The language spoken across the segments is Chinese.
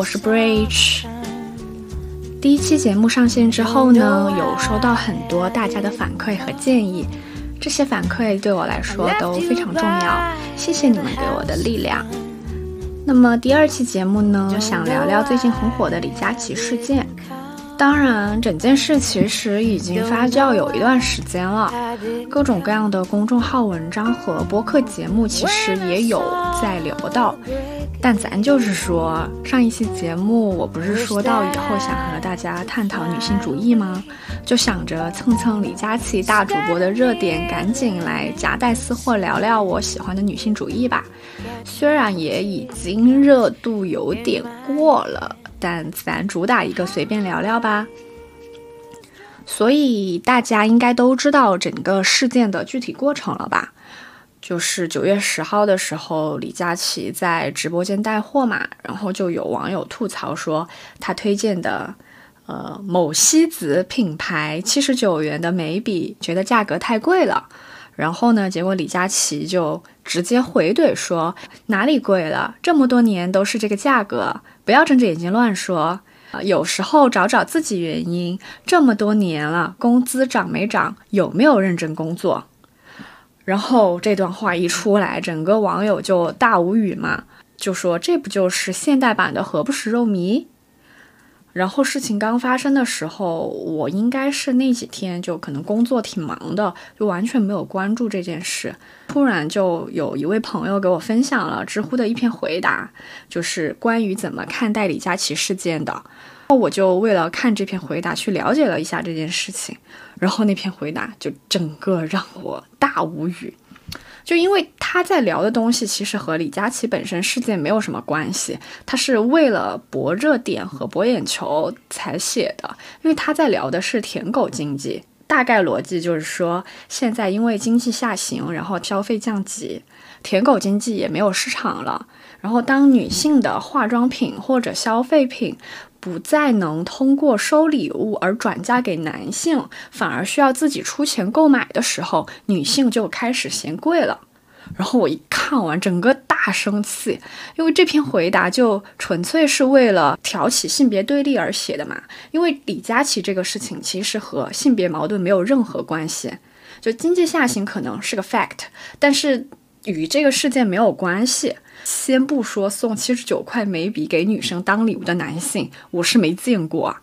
我是 Bridge。第一期节目上线之后呢，有收到很多大家的反馈和建议，这些反馈对我来说都非常重要，谢谢你们给我的力量。那么第二期节目呢，想聊聊最近很火的李佳琦事件。当然，整件事其实已经发酵有一段时间了，各种各样的公众号文章和播客节目其实也有在聊到。但咱就是说，上一期节目我不是说到以后想和大家探讨女性主义吗？就想着蹭蹭李佳琦大主播的热点，赶紧来夹带私货聊聊我喜欢的女性主义吧。虽然也已经热度有点过了。但咱主打一个随便聊聊吧。所以大家应该都知道整个事件的具体过程了吧？就是九月十号的时候，李佳琦在直播间带货嘛，然后就有网友吐槽说他推荐的呃某西子品牌七十九元的眉笔，觉得价格太贵了。然后呢，结果李佳琦就直接回怼说哪里贵了？这么多年都是这个价格。不要睁着眼睛乱说啊！有时候找找自己原因。这么多年了，工资涨没涨？有没有认真工作？然后这段话一出来，整个网友就大无语嘛，就说这不就是现代版的何不食肉糜？然后事情刚发生的时候，我应该是那几天就可能工作挺忙的，就完全没有关注这件事。突然就有一位朋友给我分享了知乎的一篇回答，就是关于怎么看待李佳琦事件的。我就为了看这篇回答去了解了一下这件事情，然后那篇回答就整个让我大无语。就因为他在聊的东西，其实和李佳琦本身事件没有什么关系，他是为了博热点和博眼球才写的。因为他在聊的是舔狗经济，大概逻辑就是说，现在因为经济下行，然后消费降级，舔狗经济也没有市场了。然后当女性的化妆品或者消费品不再能通过收礼物而转嫁给男性，反而需要自己出钱购买的时候，女性就开始嫌贵了。然后我一看完，整个大生气，因为这篇回答就纯粹是为了挑起性别对立而写的嘛。因为李佳琦这个事情其实和性别矛盾没有任何关系，就经济下行可能是个 fact，但是与这个事件没有关系。先不说送七十九块眉笔给女生当礼物的男性，我是没见过啊。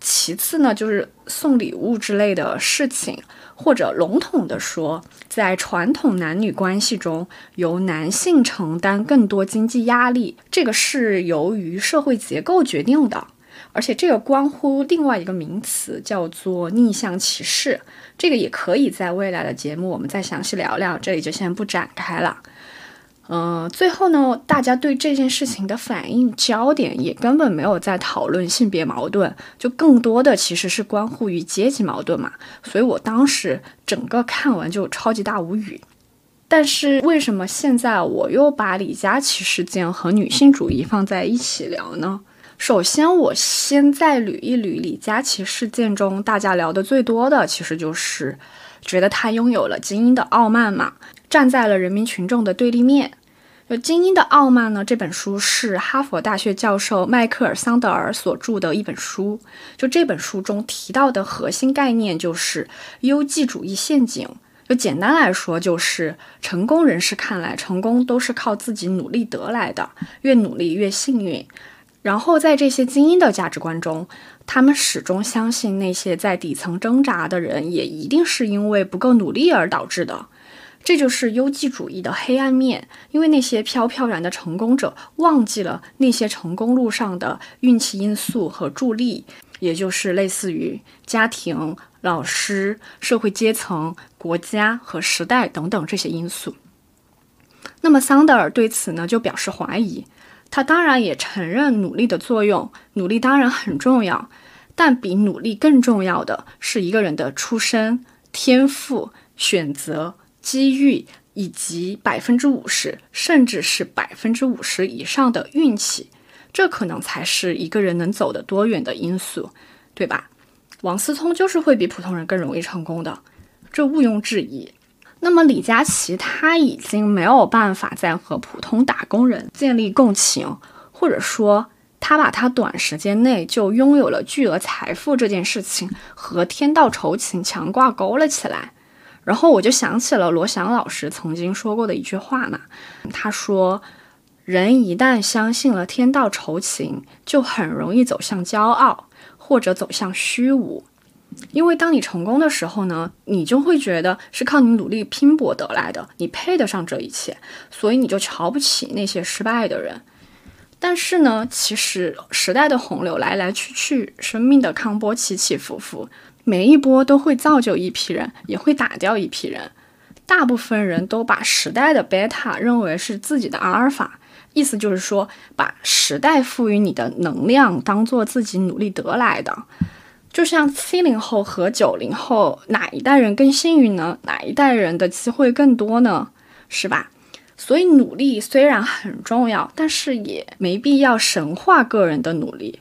其次呢，就是送礼物之类的事情，或者笼统的说，在传统男女关系中，由男性承担更多经济压力，这个是由于社会结构决定的，而且这个关乎另外一个名词，叫做逆向歧视。这个也可以在未来的节目我们再详细聊聊，这里就先不展开了。嗯，最后呢，大家对这件事情的反应焦点也根本没有在讨论性别矛盾，就更多的其实是关乎于阶级矛盾嘛。所以我当时整个看完就超级大无语。但是为什么现在我又把李佳琦事件和女性主义放在一起聊呢？首先，我先再捋一捋李佳琦事件中大家聊的最多的，其实就是觉得他拥有了精英的傲慢嘛，站在了人民群众的对立面。《精英的傲慢》呢？这本书是哈佛大学教授迈克尔·桑德尔所著的一本书。就这本书中提到的核心概念就是优绩主义陷阱。就简单来说，就是成功人士看来，成功都是靠自己努力得来的，越努力越幸运。然后在这些精英的价值观中，他们始终相信那些在底层挣扎的人，也一定是因为不够努力而导致的。这就是优绩主义的黑暗面，因为那些飘飘然的成功者忘记了那些成功路上的运气因素和助力，也就是类似于家庭、老师、社会阶层、国家和时代等等这些因素。那么桑德尔对此呢就表示怀疑，他当然也承认努力的作用，努力当然很重要，但比努力更重要的是一个人的出身、天赋、选择。机遇以及百分之五十，甚至是百分之五十以上的运气，这可能才是一个人能走得多远的因素，对吧？王思聪就是会比普通人更容易成功的，这毋庸置疑。那么李佳琦他已经没有办法再和普通打工人建立共情，或者说他把他短时间内就拥有了巨额财富这件事情和天道酬勤强挂钩了起来，然后我就想起了罗翔老师曾经说过的一句话嘛，他说：“人一旦相信了天道酬勤，就很容易走向骄傲，或者走向虚无。因为当你成功的时候呢，你就会觉得是靠你努力拼搏得来的，你配得上这一切，所以你就瞧不起那些失败的人。”但是呢，其实时代的洪流来来去去，生命的康波起起伏伏，每一波都会造就一批人，也会打掉一批人。大部分人都把时代的贝塔认为是自己的阿尔法，意思就是说，把时代赋予你的能量当做自己努力得来的。就像七零后和九零后，哪一代人更幸运呢？哪一代人的机会更多呢？是吧？所以努力虽然很重要，但是也没必要神化个人的努力。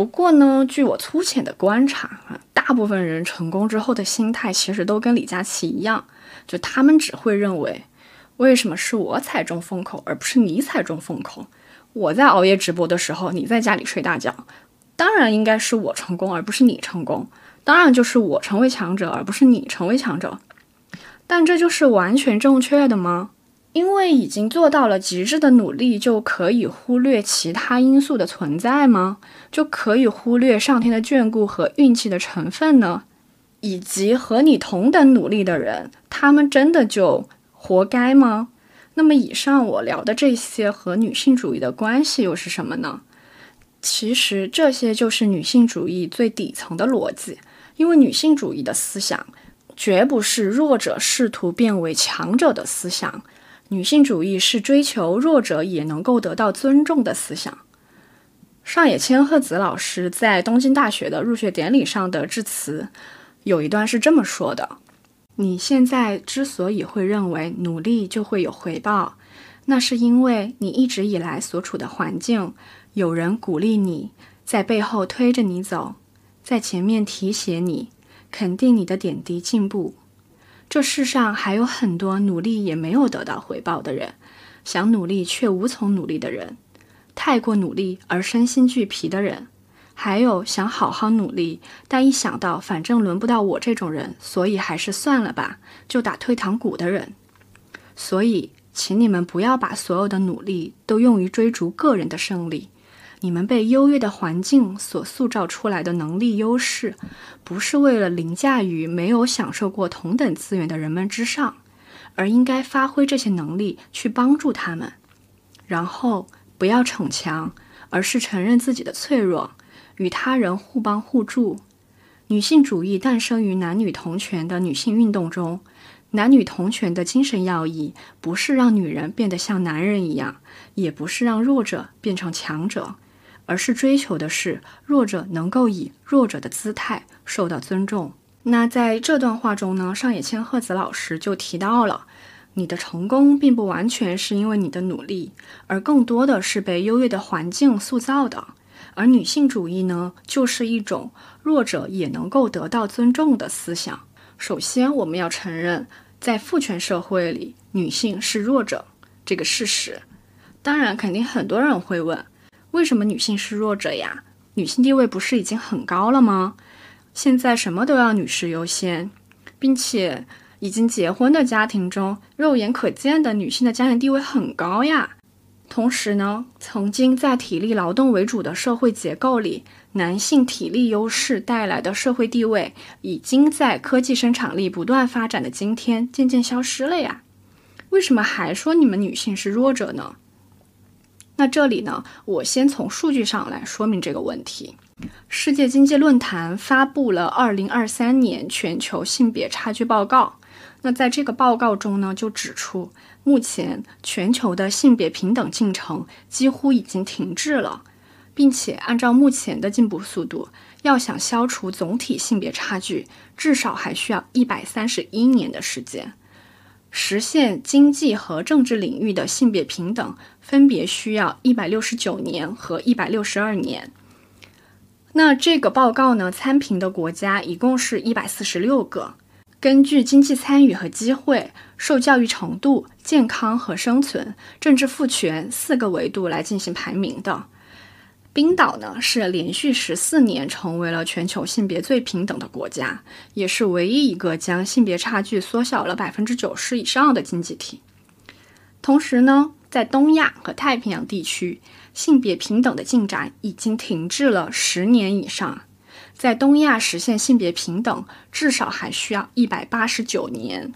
不过呢，据我粗浅的观察啊，大部分人成功之后的心态其实都跟李佳琦一样，就他们只会认为，为什么是我踩中风口，而不是你踩中风口？我在熬夜直播的时候，你在家里睡大觉，当然应该是我成功，而不是你成功。当然就是我成为强者，而不是你成为强者。但这就是完全正确的吗？因为已经做到了极致的努力，就可以忽略其他因素的存在吗？就可以忽略上天的眷顾和运气的成分呢？以及和你同等努力的人，他们真的就活该吗？那么以上我聊的这些和女性主义的关系又是什么呢？其实这些就是女性主义最底层的逻辑，因为女性主义的思想绝不是弱者试图变为强者的思想。女性主义是追求弱者也能够得到尊重的思想。上野千鹤子老师在东京大学的入学典礼上的致辞，有一段是这么说的：“你现在之所以会认为努力就会有回报，那是因为你一直以来所处的环境，有人鼓励你，在背后推着你走，在前面提携你，肯定你的点滴进步。”这世上还有很多努力也没有得到回报的人，想努力却无从努力的人，太过努力而身心俱疲的人，还有想好好努力，但一想到反正轮不到我这种人，所以还是算了吧，就打退堂鼓的人。所以，请你们不要把所有的努力都用于追逐个人的胜利。你们被优越的环境所塑造出来的能力优势，不是为了凌驾于没有享受过同等资源的人们之上，而应该发挥这些能力去帮助他们。然后不要逞强，而是承认自己的脆弱，与他人互帮互助。女性主义诞生于男女同权的女性运动中，男女同权的精神要义不是让女人变得像男人一样，也不是让弱者变成强者。而是追求的是弱者能够以弱者的姿态受到尊重。那在这段话中呢，上野千鹤子老师就提到了，你的成功并不完全是因为你的努力，而更多的是被优越的环境塑造的。而女性主义呢，就是一种弱者也能够得到尊重的思想。首先，我们要承认，在父权社会里，女性是弱者这个事实。当然，肯定很多人会问。为什么女性是弱者呀？女性地位不是已经很高了吗？现在什么都要女士优先，并且已经结婚的家庭中，肉眼可见的女性的家庭地位很高呀。同时呢，曾经在体力劳动为主的社会结构里，男性体力优势带来的社会地位，已经在科技生产力不断发展的今天渐渐消失了呀。为什么还说你们女性是弱者呢？那这里呢，我先从数据上来说明这个问题。世界经济论坛发布了二零二三年全球性别差距报告。那在这个报告中呢，就指出，目前全球的性别平等进程几乎已经停滞了，并且按照目前的进步速度，要想消除总体性别差距，至少还需要一百三十一年的时间。实现经济和政治领域的性别平等，分别需要一百六十九年和一百六十二年。那这个报告呢，参评的国家一共是一百四十六个，根据经济参与和机会、受教育程度、健康和生存、政治赋权四个维度来进行排名的。冰岛呢是连续十四年成为了全球性别最平等的国家，也是唯一一个将性别差距缩小了百分之九十以上的经济体。同时呢，在东亚和太平洋地区，性别平等的进展已经停滞了十年以上。在东亚实现性别平等，至少还需要一百八十九年。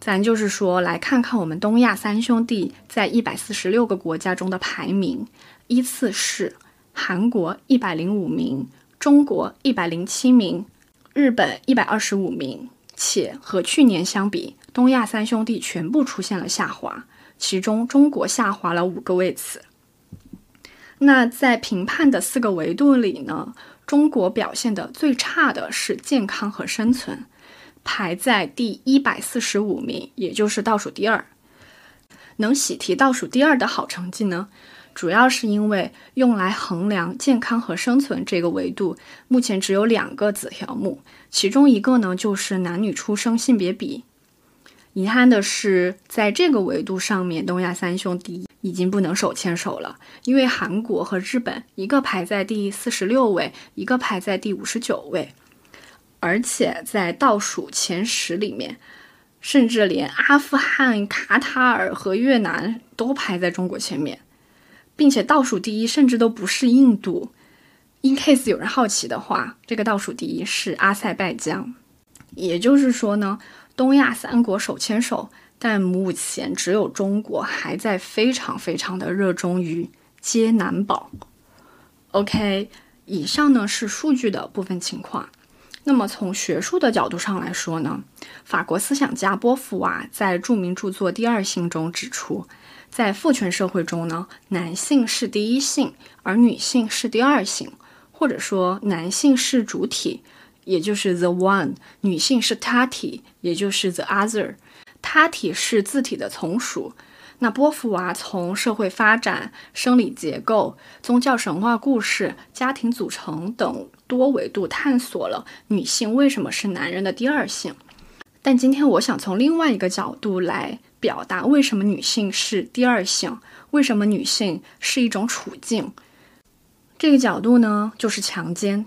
咱就是说，来看看我们东亚三兄弟在一百四十六个国家中的排名，依次是韩国一百零五名，中国一百零七名，日本一百二十五名。且和去年相比，东亚三兄弟全部出现了下滑，其中中国下滑了五个位次。那在评判的四个维度里呢，中国表现的最差的是健康和生存，排在第一百四十五名，也就是倒数第二。能喜提倒数第二的好成绩呢？主要是因为用来衡量健康和生存这个维度，目前只有两个子条目，其中一个呢就是男女出生性别比。遗憾的是，在这个维度上面，东亚三兄弟已经不能手牵手了，因为韩国和日本一个排在第四十六位，一个排在第五十九位，而且在倒数前十里面，甚至连阿富汗、卡塔尔和越南都排在中国前面。并且倒数第一甚至都不是印度。In case 有人好奇的话，这个倒数第一是阿塞拜疆。也就是说呢，东亚三国手牵手，但目前只有中国还在非常非常的热衷于接男宝。OK，以上呢是数据的部分情况。那么从学术的角度上来说呢，法国思想家波伏娃在著名著作《第二性》中指出。在父权社会中呢，男性是第一性，而女性是第二性，或者说男性是主体，也就是 the one；女性是他体，也就是 the other。他体是字体的从属。那波伏娃从社会发展、生理结构、宗教神话故事、家庭组成等多维度探索了女性为什么是男人的第二性。但今天我想从另外一个角度来。表达为什么女性是第二性，为什么女性是一种处境？这个角度呢，就是强奸。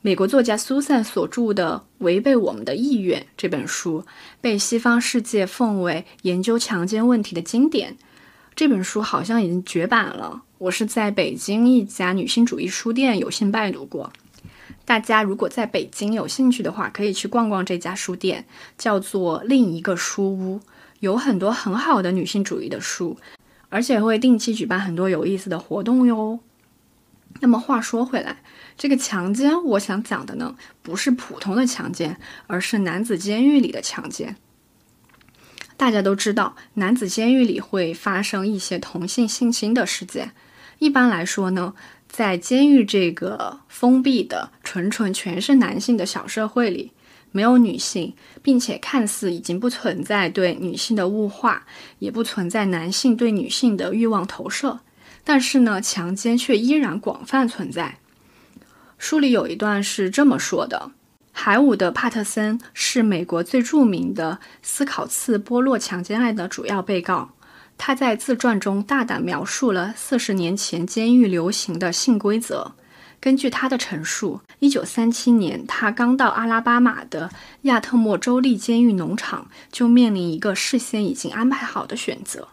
美国作家苏珊所著的《违背我们的意愿》这本书，被西方世界奉为研究强奸问题的经典。这本书好像已经绝版了，我是在北京一家女性主义书店有幸拜读过。大家如果在北京有兴趣的话，可以去逛逛这家书店，叫做另一个书屋。有很多很好的女性主义的书，而且会定期举办很多有意思的活动哟。那么话说回来，这个强奸，我想讲的呢，不是普通的强奸，而是男子监狱里的强奸。大家都知道，男子监狱里会发生一些同性性侵的事件。一般来说呢，在监狱这个封闭的、纯纯全是男性的小社会里。没有女性，并且看似已经不存在对女性的物化，也不存在男性对女性的欲望投射，但是呢，强奸却依然广泛存在。书里有一段是这么说的：海伍德·帕特森是美国最著名的斯考茨波洛强奸案的主要被告，他在自传中大胆描述了四十年前监狱流行的性规则。根据他的陈述，一九三七年，他刚到阿拉巴马的亚特莫州立监狱农场，就面临一个事先已经安排好的选择：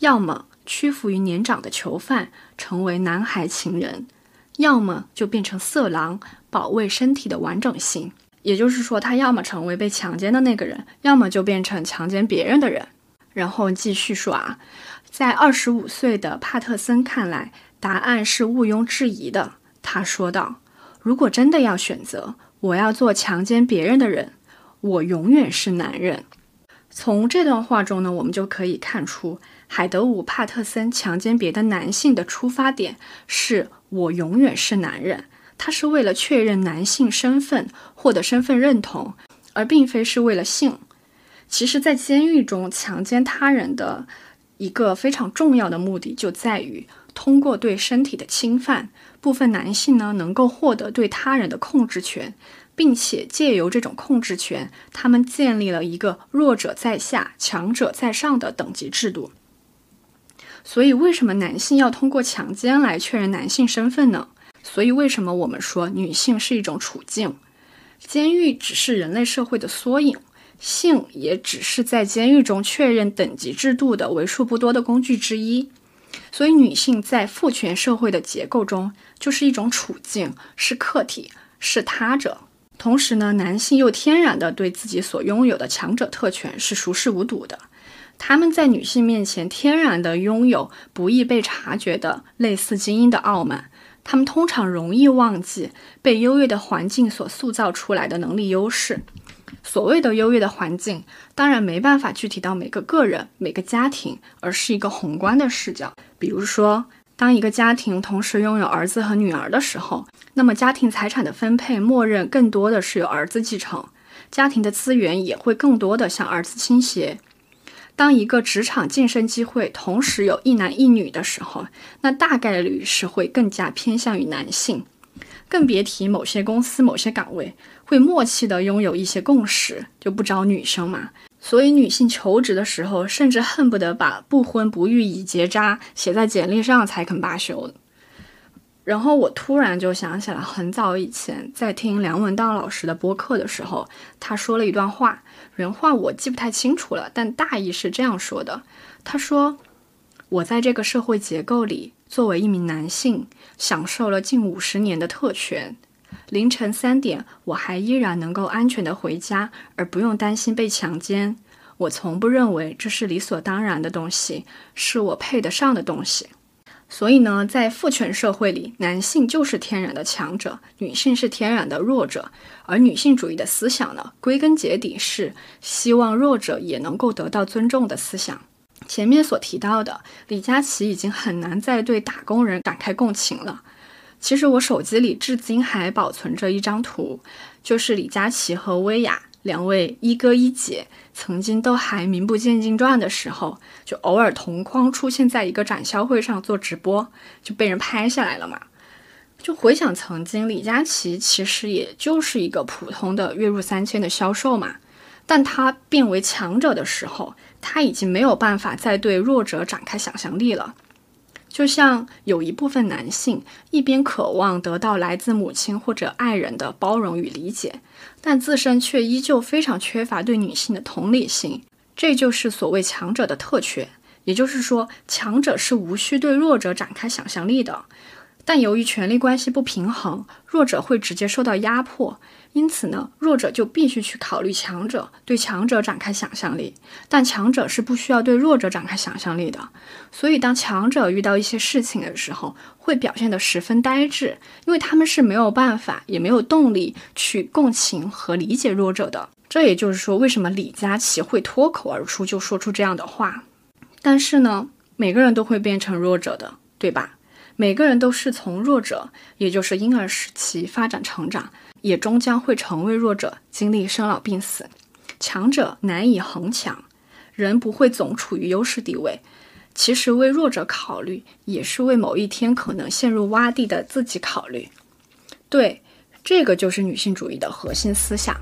要么屈服于年长的囚犯，成为男孩情人；要么就变成色狼，保卫身体的完整性。也就是说，他要么成为被强奸的那个人，要么就变成强奸别人的人。然后继续说啊，在二十五岁的帕特森看来，答案是毋庸置疑的。他说道：“如果真的要选择，我要做强奸别人的人，我永远是男人。”从这段话中呢，我们就可以看出，海德伍·帕特森强奸别的男性的出发点是我永远是男人。他是为了确认男性身份，获得身份认同，而并非是为了性。其实，在监狱中强奸他人的一个非常重要的目的，就在于通过对身体的侵犯。部分男性呢，能够获得对他人的控制权，并且借由这种控制权，他们建立了一个弱者在下、强者在上的等级制度。所以为什么男性要通过强奸来确认男性身份呢？所以为什么我们说女性是一种处境？监狱只是人类社会的缩影，性也只是在监狱中确认等级制度的为数不多的工具之一。所以女性在父权社会的结构中就是一种处境，是客体，是他者。同时呢，男性又天然的对自己所拥有的强者特权是熟视无睹的。他们在女性面前天然的拥有不易被察觉的类似精英的傲慢，他们通常容易忘记被优越的环境所塑造出来的能力优势。所谓的优越的环境，当然没办法具体到每个个人、每个家庭，而是一个宏观的视角。比如说，当一个家庭同时拥有儿子和女儿的时候，那么家庭财产的分配默认更多的是由儿子继承，家庭的资源也会更多的向儿子倾斜。当一个职场晋升机会同时有一男一女的时候，那大概率是会更加偏向于男性，更别提某些公司某些岗位会默契的拥有一些共识，就不招女生嘛。所以女性求职的时候，甚至恨不得把不婚不育已结扎写在简历上才肯罢休。然后我突然就想起来，很早以前在听梁文道老师的播客的时候，他说了一段话。原话我记不太清楚了，但大意是这样说的：他说，我在这个社会结构里，作为一名男性，享受了近五十年的特权。凌晨三点，我还依然能够安全的回家，而不用担心被强奸。我从不认为这是理所当然的东西，是我配得上的东西。所以呢，在父权社会里，男性就是天然的强者，女性是天然的弱者。而女性主义的思想呢，归根结底是希望弱者也能够得到尊重的思想。前面所提到的李佳琦已经很难再对打工人展开共情了。其实我手机里至今还保存着一张图，就是李佳琦和薇娅。两位一哥一姐曾经都还名不见经传的时候，就偶尔同框出现在一个展销会上做直播，就被人拍下来了嘛。就回想曾经，李佳琦其实也就是一个普通的月入三千的销售嘛，但他变为强者的时候，他已经没有办法再对弱者展开想象力了。就像有一部分男性一边渴望得到来自母亲或者爱人的包容与理解，但自身却依旧非常缺乏对女性的同理心，这就是所谓强者的特权。也就是说，强者是无需对弱者展开想象力的。但由于权力关系不平衡，弱者会直接受到压迫，因此呢，弱者就必须去考虑强者，对强者展开想象力。但强者是不需要对弱者展开想象力的，所以当强者遇到一些事情的时候，会表现得十分呆滞，因为他们是没有办法，也没有动力去共情和理解弱者的。这也就是说，为什么李佳琦会脱口而出就说出这样的话。但是呢，每个人都会变成弱者的，对吧？每个人都是从弱者，也就是婴儿时期发展成长，也终将会成为弱者，经历生老病死。强者难以恒强，人不会总处于优势地位。其实为弱者考虑，也是为某一天可能陷入洼地的自己考虑。对，这个就是女性主义的核心思想。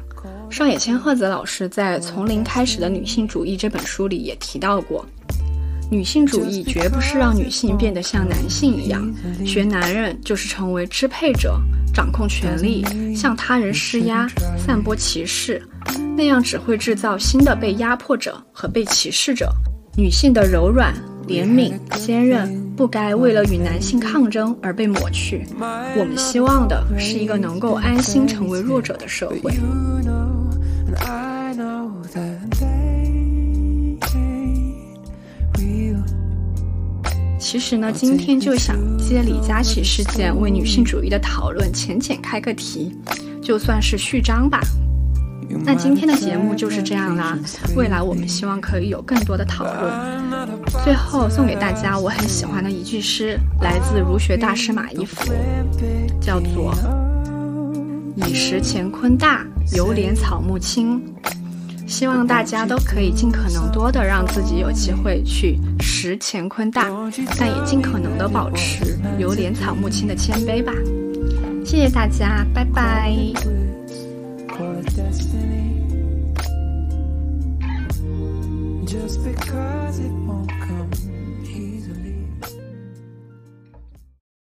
上野千鹤子老师在《从零开始的女性主义》这本书里也提到过。女性主义绝不是让女性变得像男性一样，学男人就是成为支配者，掌控权力，向他人施压，散播歧视，那样只会制造新的被压迫者和被歧视者。女性的柔软、怜悯、坚韧，不该为了与男性抗争而被抹去。我们希望的是一个能够安心成为弱者的社会。其实呢，今天就想借李佳琦事件为女性主义的讨论浅浅开个题，就算是序章吧。那今天的节目就是这样啦。未来我们希望可以有更多的讨论。最后送给大家我很喜欢的一句诗，来自儒学大师马一夫，叫做“以识乾坤大，犹怜草木青”。希望大家都可以尽可能多的让自己有机会去识乾坤大，但也尽可能的保持有点草木青的谦卑吧。谢谢大家，拜拜。Just because it